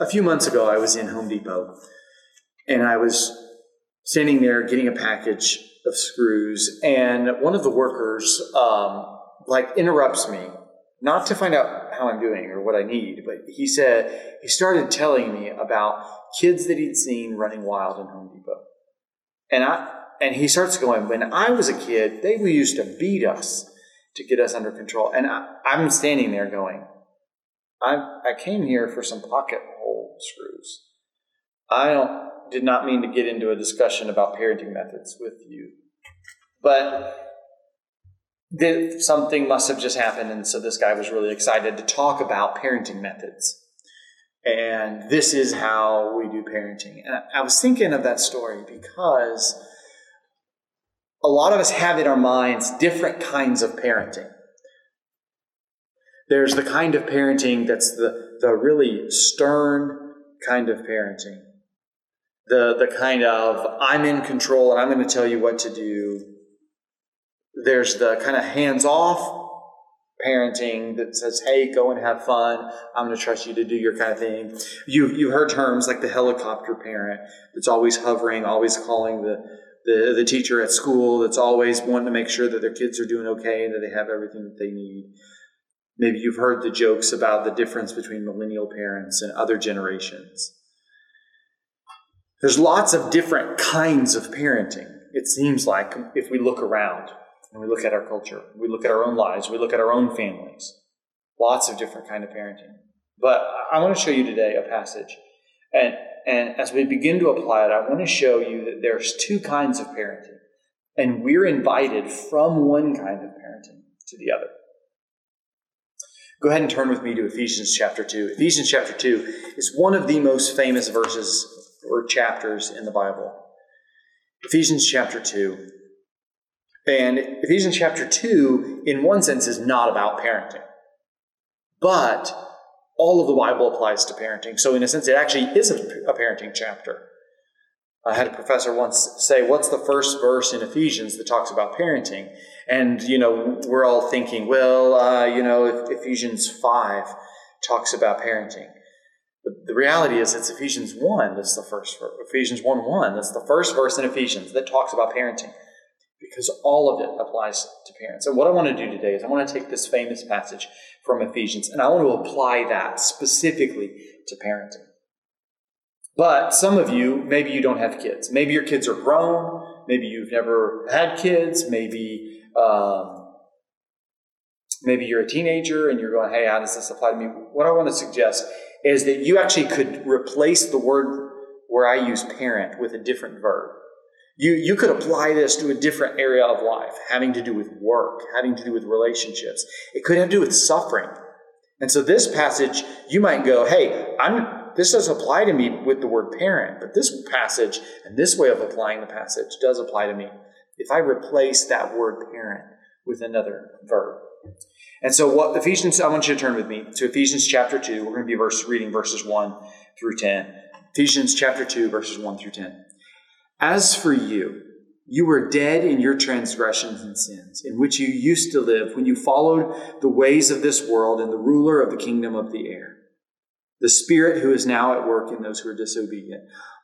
a few months ago, I was in Home Depot and I was standing there getting a package of screws, and one of the workers um, like interrupts me, not to find out how I'm doing or what I need, but he said he started telling me about kids that he'd seen running wild in Home Depot, and I and he starts going, when I was a kid, they used to beat us to get us under control, and I, I'm standing there going, I I came here for some pocket hole screws. I don't did not mean to get into a discussion about parenting methods with you, but something must have just happened, and so this guy was really excited to talk about parenting methods. And this is how we do parenting. And I was thinking of that story because a lot of us have in our minds different kinds of parenting. There's the kind of parenting that's the, the really stern kind of parenting. The, the kind of, I'm in control and I'm going to tell you what to do. There's the kind of hands off parenting that says, hey, go and have fun. I'm going to trust you to do your kind of thing. You, you heard terms like the helicopter parent that's always hovering, always calling the, the, the teacher at school, that's always wanting to make sure that their kids are doing okay and that they have everything that they need. Maybe you've heard the jokes about the difference between millennial parents and other generations. There's lots of different kinds of parenting, it seems like, if we look around and we look at our culture, we look at our own lives, we look at our own families. Lots of different kind of parenting. But I want to show you today a passage. And, and as we begin to apply it, I want to show you that there's two kinds of parenting. And we're invited from one kind of parenting to the other. Go ahead and turn with me to Ephesians chapter 2. Ephesians chapter 2 is one of the most famous verses or chapters in the Bible. Ephesians chapter 2. And Ephesians chapter 2, in one sense, is not about parenting. But all of the Bible applies to parenting. So, in a sense, it actually is a parenting chapter. I had a professor once say, What's the first verse in Ephesians that talks about parenting? And, you know, we're all thinking, well, uh, you know, Ephesians 5 talks about parenting. But the reality is, it's Ephesians 1 that's the first. Ephesians 1 1, that's the first verse in Ephesians that talks about parenting. Because all of it applies to parents. And what I want to do today is I want to take this famous passage from Ephesians and I want to apply that specifically to parenting. But some of you, maybe you don't have kids. Maybe your kids are grown. Maybe you've never had kids. Maybe um, maybe you're a teenager and you're going, hey, how does this apply to me? What I want to suggest is that you actually could replace the word where I use parent with a different verb. You, you could apply this to a different area of life, having to do with work, having to do with relationships. It could have to do with suffering. And so this passage, you might go, hey, I'm, this does apply to me with the word parent, but this passage and this way of applying the passage does apply to me if I replace that word parent with another verb. And so what Ephesians, I want you to turn with me to Ephesians chapter 2. We're going to be verse, reading verses 1 through 10. Ephesians chapter 2, verses 1 through 10. As for you, you were dead in your transgressions and sins, in which you used to live when you followed the ways of this world and the ruler of the kingdom of the air, the spirit who is now at work in those who are disobedient.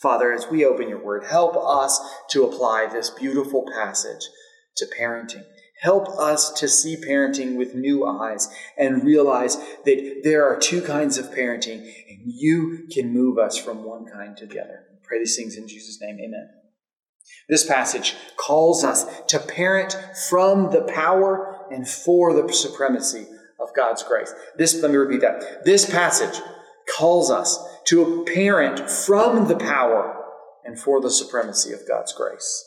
Father, as we open your word, help us to apply this beautiful passage to parenting. Help us to see parenting with new eyes and realize that there are two kinds of parenting, and you can move us from one kind to the other. Pray these things in Jesus' name. Amen. This passage calls us to parent from the power and for the supremacy of God's grace. This, let me repeat that. This passage calls us to a parent from the power and for the supremacy of God's grace.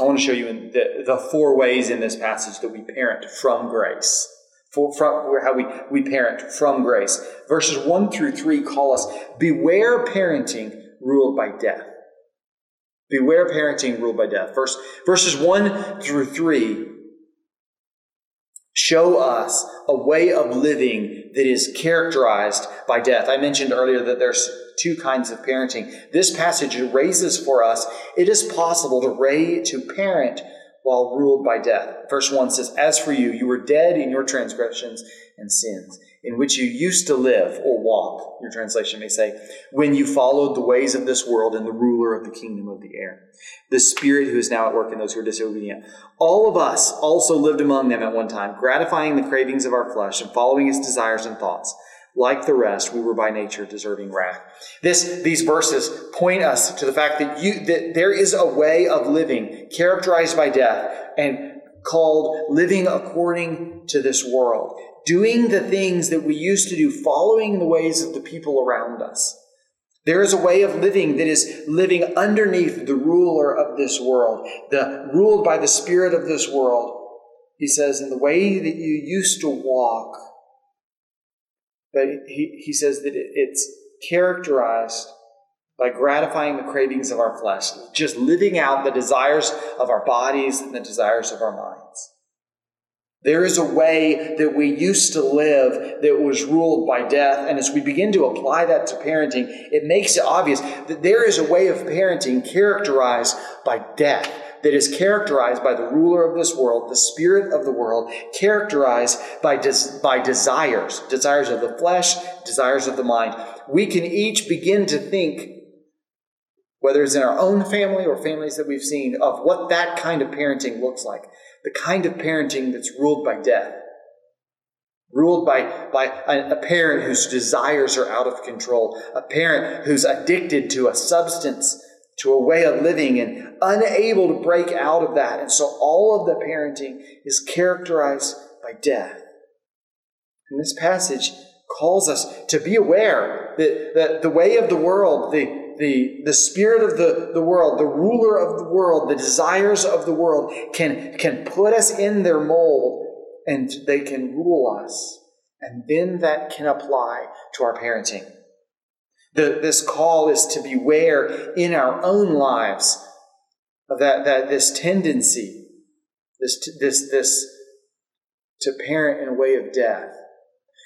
I want to show you the, the four ways in this passage that we parent from grace. For, from, how we, we parent from grace. Verses 1 through 3 call us beware parenting ruled by death. Beware parenting ruled by death. Verse, verses 1 through 3 show us a way of living that is characterized by death. I mentioned earlier that there's two kinds of parenting. This passage raises for us it is possible to, raise, to parent while ruled by death. Verse 1 says, As for you, you were dead in your transgressions and sins, in which you used to live or walk, your translation may say, when you followed the ways of this world and the ruler of the kingdom of the air, the spirit who is now at work in those who are disobedient. All of us also lived among them at one time, gratifying the cravings of our flesh and following its desires and thoughts. Like the rest, we were by nature deserving wrath. This, these verses point us to the fact that you, that there is a way of living characterized by death and called living according to this world. Doing the things that we used to do, following the ways of the people around us. There is a way of living that is living underneath the ruler of this world, the ruled by the spirit of this world. He says, in the way that you used to walk, but he, he says that it's characterized by gratifying the cravings of our flesh, just living out the desires of our bodies and the desires of our minds. There is a way that we used to live that was ruled by death. And as we begin to apply that to parenting, it makes it obvious that there is a way of parenting characterized by death that is characterized by the ruler of this world, the spirit of the world, characterized by, des- by desires, desires of the flesh, desires of the mind. We can each begin to think, whether it's in our own family or families that we've seen, of what that kind of parenting looks like. The kind of parenting that's ruled by death ruled by, by a, a, parent whose desires are out of control, a parent who's addicted to a substance to a way of living and unable to break out of that. And so all of the parenting is characterized by death. And this passage calls us to be aware that, that the way of the world, the, the, the spirit of the, the world, the ruler of the world, the desires of the world can, can put us in their mold and they can rule us. And then that can apply to our parenting. The, this call is to beware in our own lives of that, that this tendency, this, this, this to parent in a way of death.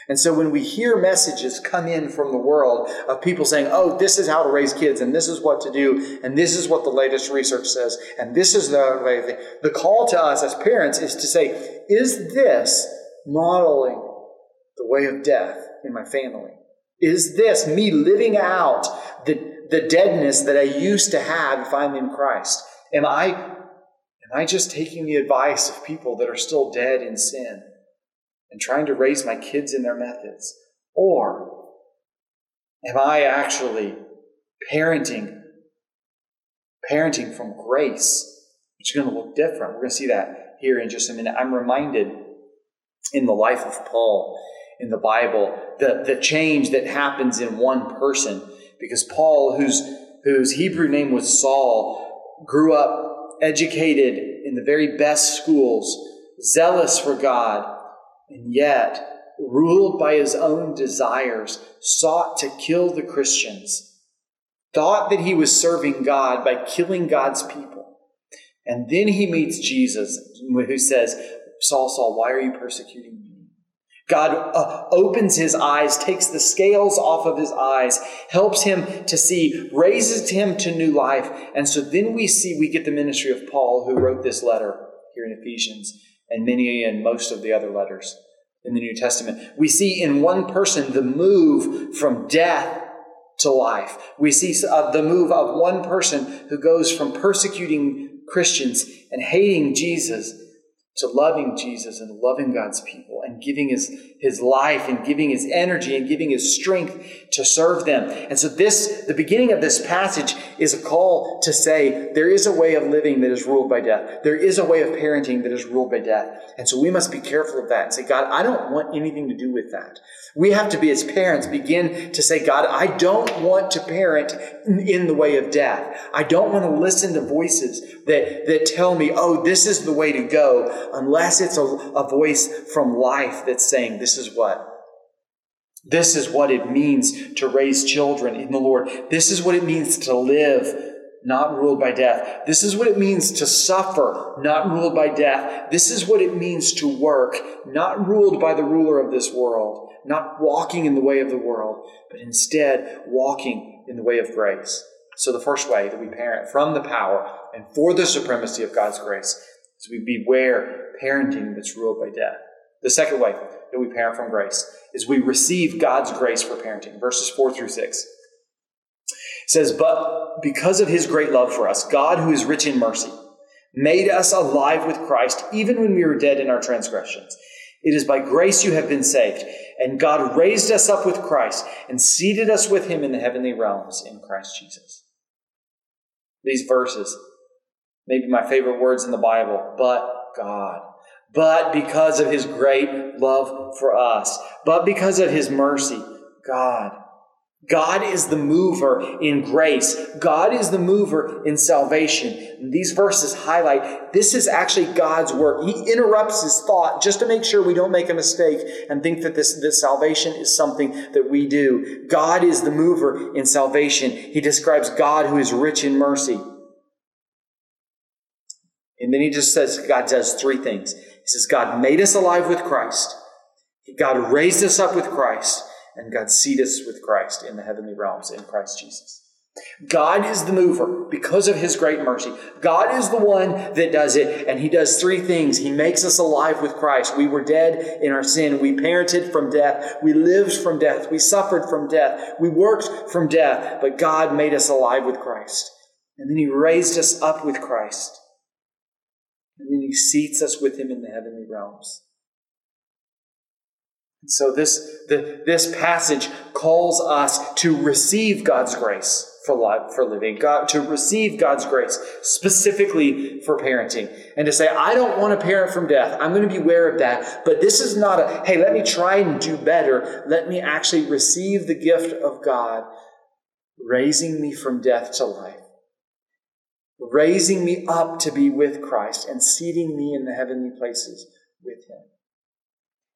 And so when we hear messages come in from the world of people saying, oh, this is how to raise kids, and this is what to do, and this is what the latest research says, and this is the way, the call to us as parents is to say, is this modeling the way of death in my family? Is this me living out the, the deadness that I used to have if I'm in Christ? Am I, am I just taking the advice of people that are still dead in sin and trying to raise my kids in their methods? Or am I actually parenting, parenting from grace, which is going to look different? We're going to see that here in just a minute. I'm reminded in the life of Paul in the Bible, the, the change that happens in one person. Because Paul, whose, whose Hebrew name was Saul, grew up educated in the very best schools, zealous for God, and yet, ruled by his own desires, sought to kill the Christians, thought that he was serving God by killing God's people. And then he meets Jesus, who says, Saul, Saul, why are you persecuting me? God uh, opens his eyes, takes the scales off of his eyes, helps him to see, raises him to new life. And so then we see, we get the ministry of Paul, who wrote this letter here in Ephesians, and many and most of the other letters in the New Testament. We see in one person the move from death to life. We see uh, the move of one person who goes from persecuting Christians and hating Jesus to loving Jesus and loving God's people and giving his, his life and giving his energy and giving his strength to serve them. And so this, the beginning of this passage is a call to say there is a way of living that is ruled by death. There is a way of parenting that is ruled by death. And so we must be careful of that and say, God, I don't want anything to do with that. We have to be, as parents, begin to say, God, I don't want to parent in the way of death. I don't want to listen to voices that, that tell me, oh, this is the way to go, unless it's a, a voice from life that's saying, this is what this is what it means to raise children in the Lord. This is what it means to live not ruled by death. This is what it means to suffer, not ruled by death. This is what it means to work, not ruled by the ruler of this world not walking in the way of the world, but instead walking in the way of grace. So, the first way that we parent from the power and for the supremacy of God's grace is we beware parenting that's ruled by death. The second way that we parent from grace is we receive God's grace for parenting. Verses 4 through 6. It says, But because of his great love for us, God, who is rich in mercy, made us alive with Christ even when we were dead in our transgressions. It is by grace you have been saved. And God raised us up with Christ and seated us with him in the heavenly realms in Christ Jesus. These verses, maybe my favorite words in the Bible, but God. But because of his great love for us, but because of his mercy, God God is the mover in grace. God is the mover in salvation. these verses highlight this is actually God's work. He interrupts his thought just to make sure we don't make a mistake and think that this, this salvation is something that we do. God is the mover in salvation. He describes God who is rich in mercy. And then he just says God does three things. He says, God made us alive with Christ. God raised us up with Christ and God seat us with Christ in the heavenly realms in Christ Jesus. God is the mover because of his great mercy. God is the one that does it, and he does three things. He makes us alive with Christ. We were dead in our sin. We parented from death. We lived from death. We suffered from death. We worked from death, but God made us alive with Christ. And then he raised us up with Christ. And then he seats us with him in the heavenly realms. So this, the, this passage calls us to receive God's grace for life, for living, God, to receive God's grace specifically for parenting, and to say, I don't want to parent from death. I'm going to be aware of that. But this is not a, hey, let me try and do better. Let me actually receive the gift of God, raising me from death to life, raising me up to be with Christ, and seating me in the heavenly places with Him.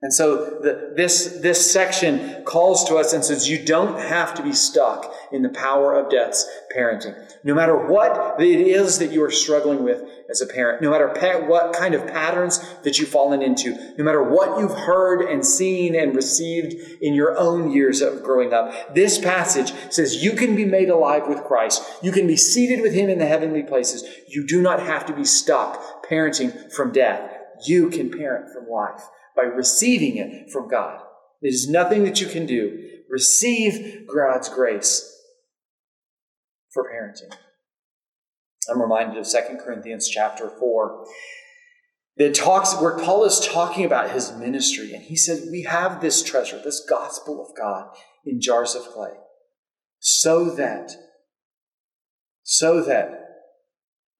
And so the, this, this section calls to us and says, you don't have to be stuck in the power of death's parenting. No matter what it is that you are struggling with as a parent, no matter pa- what kind of patterns that you've fallen into, no matter what you've heard and seen and received in your own years of growing up, this passage says you can be made alive with Christ. You can be seated with Him in the heavenly places. You do not have to be stuck parenting from death. You can parent from life by receiving it from God. Is nothing that you can do. Receive God's grace for parenting. I'm reminded of 2 Corinthians chapter 4 that talks where Paul is talking about his ministry, and he said, We have this treasure, this gospel of God, in jars of clay, so that, so that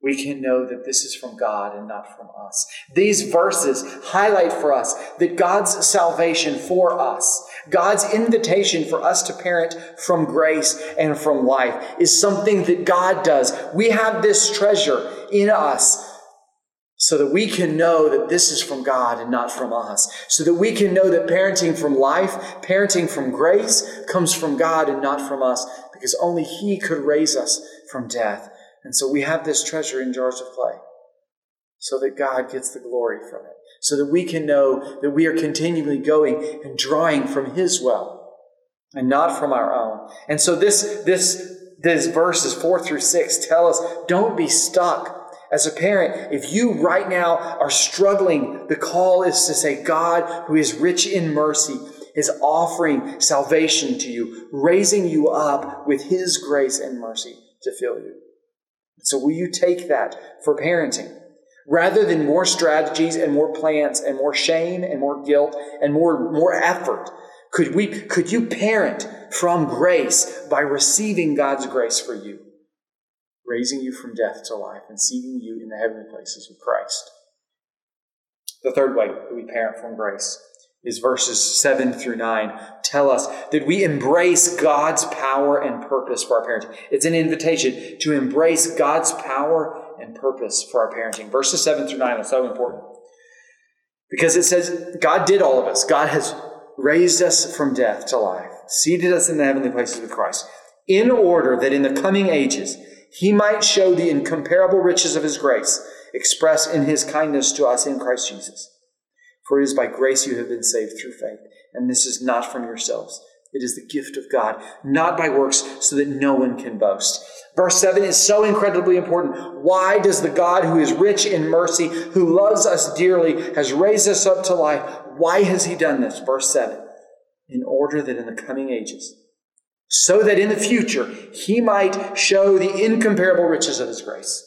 we can know that this is from God and not from us. These verses highlight for us that God's salvation for us, God's invitation for us to parent from grace and from life is something that God does. We have this treasure in us so that we can know that this is from God and not from us. So that we can know that parenting from life, parenting from grace comes from God and not from us because only He could raise us from death. And so we have this treasure in jars of clay so that God gets the glory from it, so that we can know that we are continually going and drawing from His well and not from our own. And so this, this, this verses four through six tell us don't be stuck. As a parent, if you right now are struggling, the call is to say, God, who is rich in mercy, is offering salvation to you, raising you up with His grace and mercy to fill you. So will you take that for parenting? rather than more strategies and more plans and more shame and more guilt and more, more effort? Could we, could you parent from grace by receiving God's grace for you, raising you from death to life and seating you in the heavenly places with Christ? The third way that we parent from grace is verses 7 through 9 tell us that we embrace God's power and purpose for our parenting. It's an invitation to embrace God's power and purpose for our parenting. Verses 7 through 9 are so important because it says God did all of us. God has raised us from death to life, seated us in the heavenly places with Christ, in order that in the coming ages he might show the incomparable riches of his grace expressed in his kindness to us in Christ Jesus. For it is by grace you have been saved through faith, and this is not from yourselves. It is the gift of God, not by works, so that no one can boast. Verse 7 is so incredibly important. Why does the God who is rich in mercy, who loves us dearly, has raised us up to life, why has he done this? Verse 7 In order that in the coming ages, so that in the future he might show the incomparable riches of his grace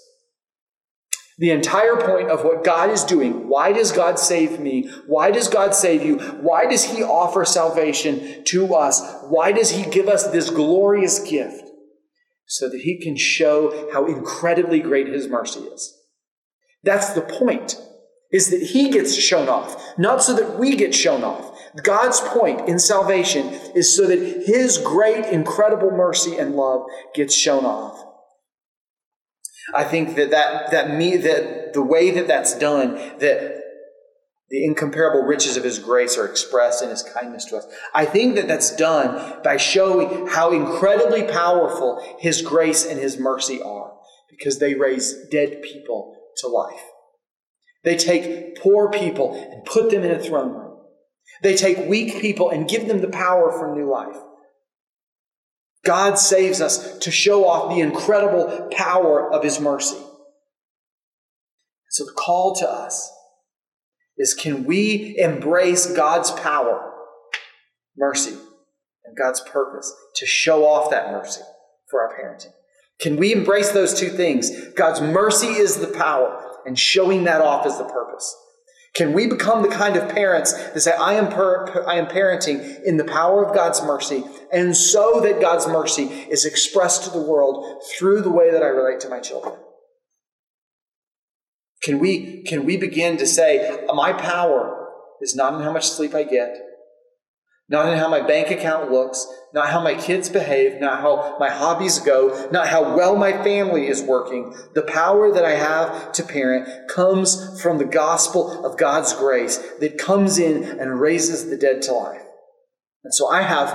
the entire point of what God is doing. Why does God save me? Why does God save you? Why does He offer salvation to us? Why does He give us this glorious gift? So that He can show how incredibly great His mercy is. That's the point, is that He gets shown off, not so that we get shown off. God's point in salvation is so that His great, incredible mercy and love gets shown off. I think that that, that me, that the way that that's done, that the incomparable riches of his grace are expressed in his kindness to us. I think that that's done by showing how incredibly powerful his grace and his mercy are because they raise dead people to life. They take poor people and put them in a throne room. They take weak people and give them the power for new life. God saves us to show off the incredible power of His mercy. So the call to us is can we embrace God's power, mercy, and God's purpose to show off that mercy for our parenting? Can we embrace those two things? God's mercy is the power, and showing that off is the purpose. Can we become the kind of parents that say, I am, per- I am parenting in the power of God's mercy, and so that God's mercy is expressed to the world through the way that I relate to my children? Can we, can we begin to say, my power is not in how much sleep I get, not in how my bank account looks, not how my kids behave, not how my hobbies go, not how well my family is working. The power that I have to parent comes from the gospel of God's grace that comes in and raises the dead to life. And so I have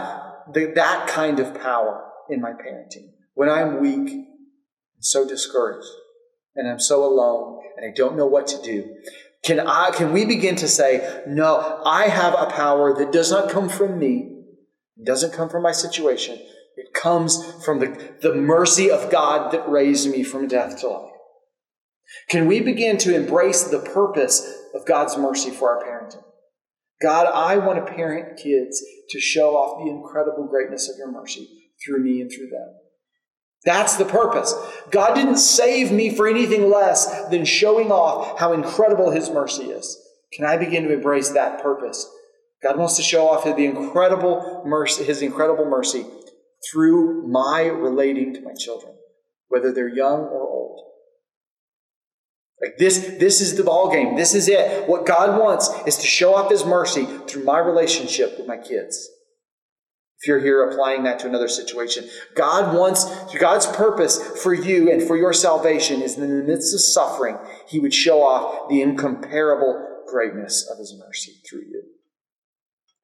the, that kind of power in my parenting. When I'm weak and so discouraged and I'm so alone and I don't know what to do, can I, can we begin to say, no, I have a power that does not come from me, it doesn't come from my situation. It comes from the, the mercy of God that raised me from death to life. Can we begin to embrace the purpose of God's mercy for our parenting? God, I want to parent kids to show off the incredible greatness of your mercy through me and through them. That's the purpose. God didn't save me for anything less than showing off how incredible His mercy is. Can I begin to embrace that purpose? God wants to show off the incredible mercy, His incredible mercy through my relating to my children, whether they're young or old. Like this, this is the ball game. This is it. What God wants is to show off His mercy through my relationship with my kids. If you're here applying that to another situation, God wants, God's purpose for you and for your salvation is in the midst of suffering, He would show off the incomparable greatness of His mercy through you.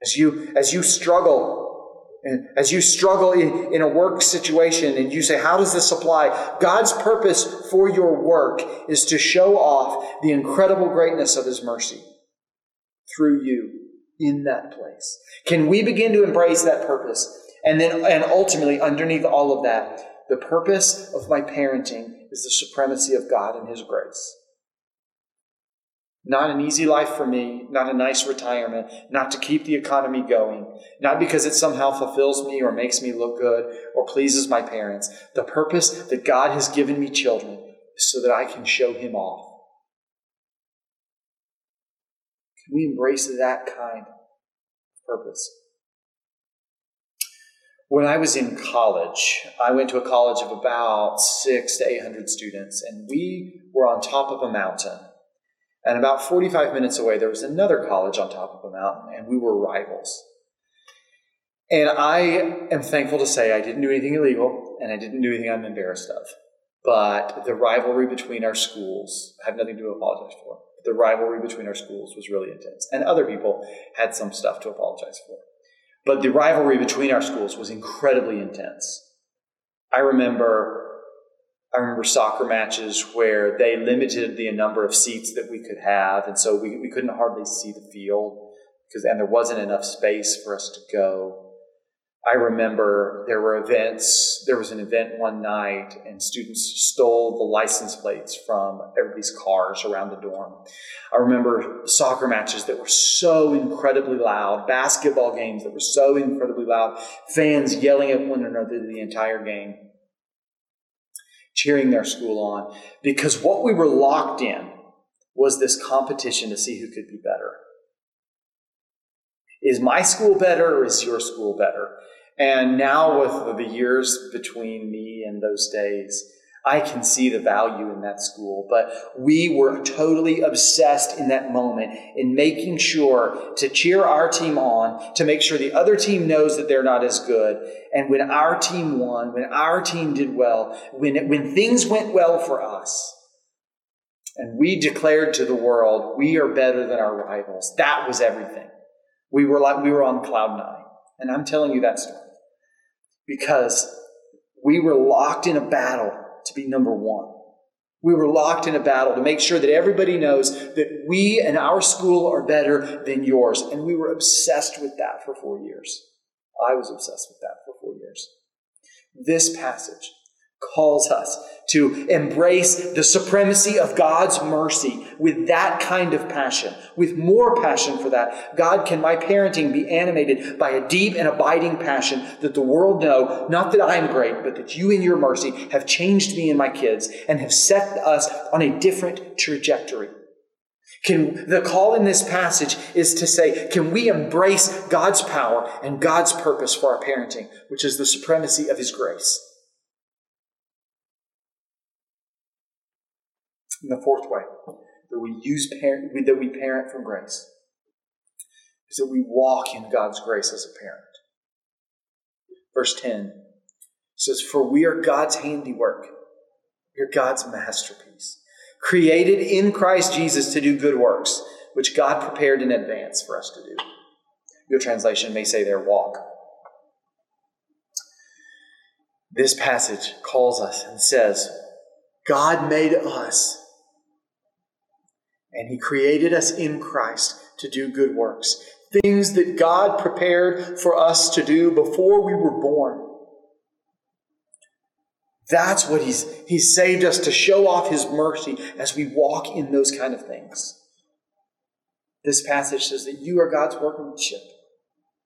As you, as you struggle, and as you struggle in, in a work situation and you say, How does this apply? God's purpose for your work is to show off the incredible greatness of His mercy through you in that place? Can we begin to embrace that purpose? And then, and ultimately, underneath all of that, the purpose of my parenting is the supremacy of God and His grace. Not an easy life for me, not a nice retirement, not to keep the economy going, not because it somehow fulfills me or makes me look good or pleases my parents. The purpose that God has given me children is so that I can show Him off Can we embrace that kind of purpose? When I was in college, I went to a college of about six to 800 students, and we were on top of a mountain. And about 45 minutes away, there was another college on top of a mountain, and we were rivals. And I am thankful to say I didn't do anything illegal, and I didn't do anything I'm embarrassed of. But the rivalry between our schools, I have nothing to apologize for. The rivalry between our schools was really intense. And other people had some stuff to apologize for. But the rivalry between our schools was incredibly intense. I remember I remember soccer matches where they limited the number of seats that we could have, and so we, we couldn't hardly see the field because and there wasn't enough space for us to go. I remember there were events. There was an event one night, and students stole the license plates from everybody's cars around the dorm. I remember soccer matches that were so incredibly loud, basketball games that were so incredibly loud, fans yelling at one another the entire game, cheering their school on, because what we were locked in was this competition to see who could be better. Is my school better or is your school better? And now, with the years between me and those days, I can see the value in that school. But we were totally obsessed in that moment in making sure to cheer our team on, to make sure the other team knows that they're not as good. And when our team won, when our team did well, when, when things went well for us, and we declared to the world, we are better than our rivals. That was everything. We were like, we were on cloud nine. And I'm telling you that story because we were locked in a battle to be number one. We were locked in a battle to make sure that everybody knows that we and our school are better than yours. And we were obsessed with that for four years. I was obsessed with that for four years. This passage calls us to embrace the supremacy of God's mercy with that kind of passion, with more passion for that. God, can my parenting be animated by a deep and abiding passion that the world know, not that I'm great, but that you in your mercy have changed me and my kids and have set us on a different trajectory. Can the call in this passage is to say, can we embrace God's power and God's purpose for our parenting, which is the supremacy of his grace? The fourth way that we use parent, that we parent from grace is that we walk in God's grace as a parent. Verse 10 says, For we are God's handiwork, are God's masterpiece, created in Christ Jesus to do good works, which God prepared in advance for us to do. Your translation may say there, walk. This passage calls us and says, God made us and He created us in Christ to do good works, things that God prepared for us to do before we were born. That's what He's He's saved us to show off His mercy as we walk in those kind of things. This passage says that you are God's workmanship,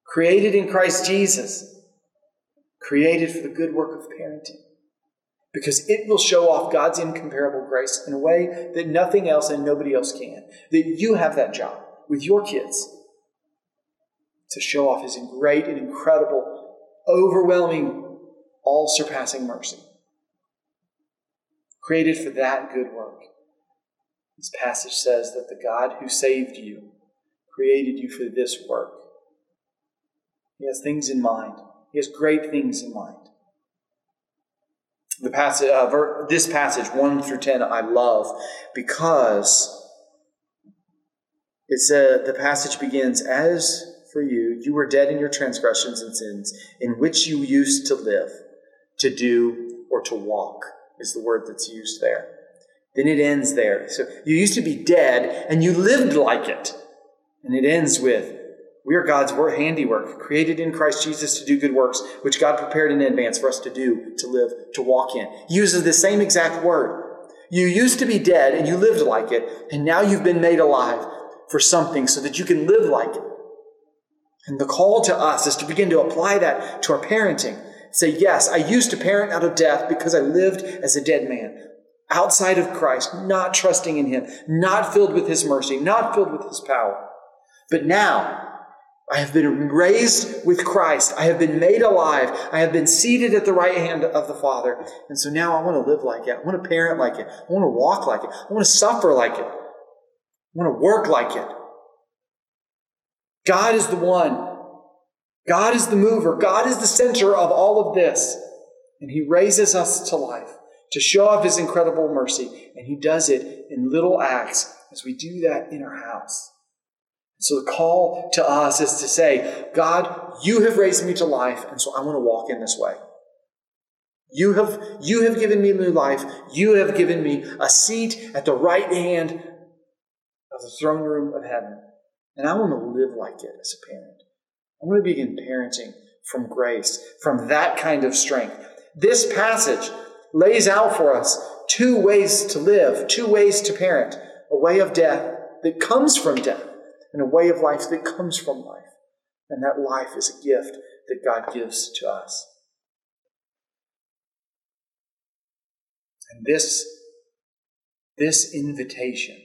created in Christ Jesus, created for the good work of parenting because it will show off God's incomparable grace in a way that nothing else and nobody else can. That you have that job with your kids to show off His great and incredible, overwhelming, all surpassing mercy. Created for that good work. This passage says that the God who saved you created you for this work. He has things in mind, He has great things in mind the passage, uh, ver- this passage, 1 through 10, I love because it said the passage begins, As for you, you were dead in your transgressions and sins, in which you used to live, to do, or to walk, is the word that's used there. Then it ends there. So you used to be dead and you lived like it. And it ends with, we are God's handiwork, created in Christ Jesus to do good works, which God prepared in advance for us to do, to live, to walk in. He uses the same exact word. You used to be dead and you lived like it, and now you've been made alive for something so that you can live like it. And the call to us is to begin to apply that to our parenting. Say, yes, I used to parent out of death because I lived as a dead man, outside of Christ, not trusting in Him, not filled with His mercy, not filled with His power. But now, I have been raised with Christ. I have been made alive. I have been seated at the right hand of the Father. And so now I want to live like it. I want to parent like it. I want to walk like it. I want to suffer like it. I want to work like it. God is the one. God is the mover. God is the center of all of this. And He raises us to life to show off His incredible mercy. And He does it in little acts as we do that in our house. So the call to us is to say, God, you have raised me to life, and so I want to walk in this way. You have, you have given me new life. You have given me a seat at the right hand of the throne room of heaven. And I want to live like it as a parent. I want to begin parenting from grace, from that kind of strength. This passage lays out for us two ways to live, two ways to parent a way of death that comes from death and a way of life that comes from life. And that life is a gift that God gives to us. And this, this invitation,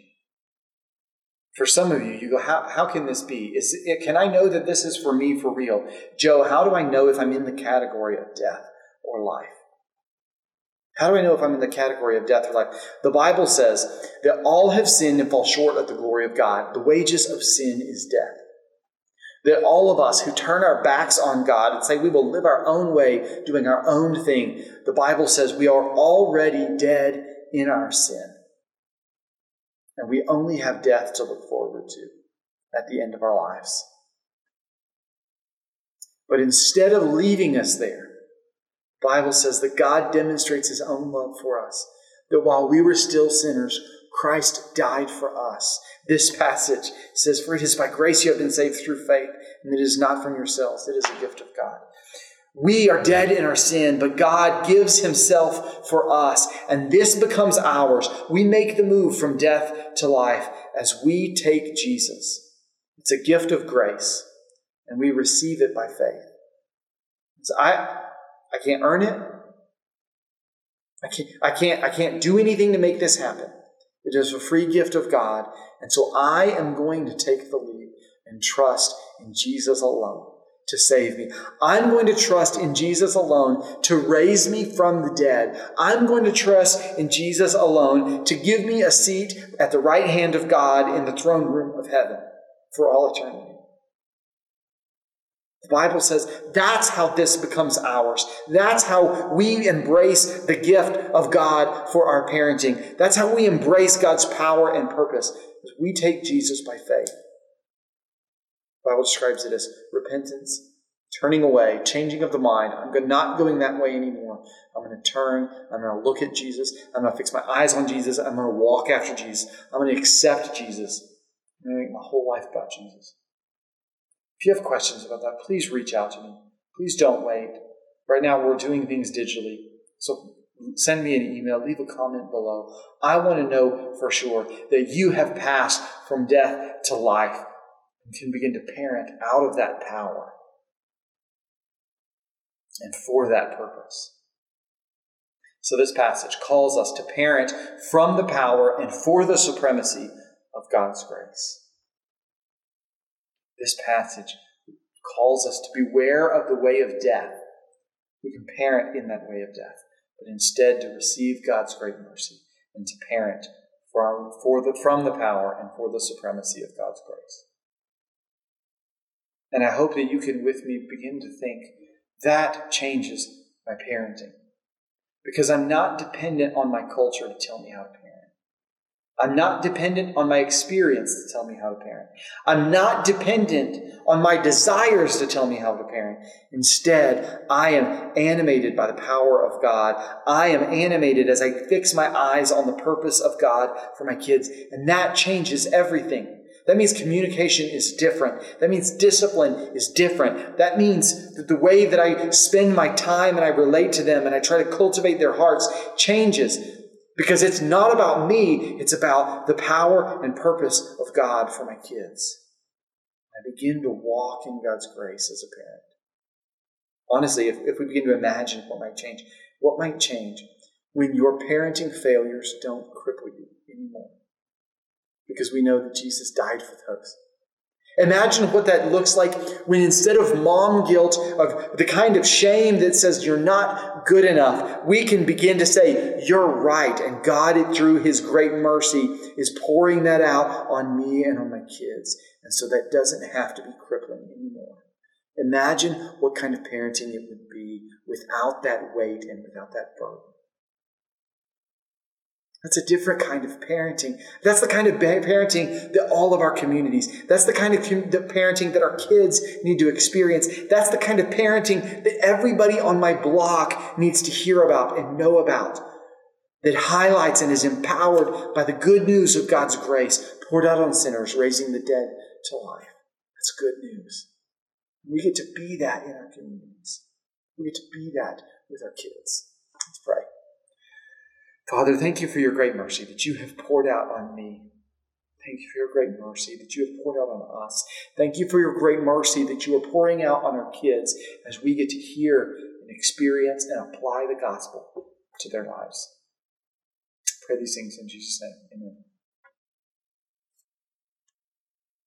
for some of you, you go, how, how can this be? Is it, can I know that this is for me for real? Joe, how do I know if I'm in the category of death or life? How do I know if I'm in the category of death or life? The Bible says that all have sinned and fall short of the glory of God. The wages of sin is death. That all of us who turn our backs on God and say we will live our own way, doing our own thing, the Bible says we are already dead in our sin. And we only have death to look forward to at the end of our lives. But instead of leaving us there, Bible says that God demonstrates his own love for us, that while we were still sinners, Christ died for us. This passage says, For it is by grace you have been saved through faith, and it is not from yourselves, it is a gift of God. We are dead in our sin, but God gives himself for us, and this becomes ours. We make the move from death to life as we take Jesus. It's a gift of grace, and we receive it by faith. So I, I can't earn it. I can't, I can't, I can't do anything to make this happen. It is a free gift of God. And so I am going to take the lead and trust in Jesus alone to save me. I'm going to trust in Jesus alone to raise me from the dead. I'm going to trust in Jesus alone to give me a seat at the right hand of God in the throne room of heaven for all eternity. The Bible says that's how this becomes ours. That's how we embrace the gift of God for our parenting. That's how we embrace God's power and purpose. We take Jesus by faith. The Bible describes it as repentance, turning away, changing of the mind. I'm not going that way anymore. I'm going to turn. I'm going to look at Jesus. I'm going to fix my eyes on Jesus. I'm going to walk after Jesus. I'm going to accept Jesus. I'm going to make my whole life about Jesus. If you have questions about that, please reach out to me. Please don't wait. Right now, we're doing things digitally. So send me an email, leave a comment below. I want to know for sure that you have passed from death to life and can begin to parent out of that power and for that purpose. So, this passage calls us to parent from the power and for the supremacy of God's grace. This passage calls us to beware of the way of death. We can parent in that way of death, but instead to receive God's great mercy and to parent from, for the, from the power and for the supremacy of God's grace. And I hope that you can, with me, begin to think that changes my parenting. Because I'm not dependent on my culture to tell me how to parent. I'm not dependent on my experience to tell me how to parent. I'm not dependent on my desires to tell me how to parent. Instead, I am animated by the power of God. I am animated as I fix my eyes on the purpose of God for my kids. And that changes everything. That means communication is different. That means discipline is different. That means that the way that I spend my time and I relate to them and I try to cultivate their hearts changes. Because it's not about me, it's about the power and purpose of God for my kids. I begin to walk in God's grace as a parent. Honestly, if, if we begin to imagine what might change, what might change when your parenting failures don't cripple you anymore? Because we know that Jesus died for those. Imagine what that looks like when instead of mom guilt, of the kind of shame that says you're not good enough, we can begin to say, You're right. And God, through His great mercy, is pouring that out on me and on my kids. And so that doesn't have to be crippling anymore. Imagine what kind of parenting it would be without that weight and without that burden. That's a different kind of parenting. That's the kind of parenting that all of our communities, that's the kind of com- the parenting that our kids need to experience. That's the kind of parenting that everybody on my block needs to hear about and know about. That highlights and is empowered by the good news of God's grace poured out on sinners, raising the dead to life. That's good news. We get to be that in our communities. We get to be that with our kids. Father, thank you for your great mercy that you have poured out on me. Thank you for your great mercy that you have poured out on us. Thank you for your great mercy that you are pouring out on our kids as we get to hear and experience and apply the gospel to their lives. I pray these things in Jesus' name. Amen.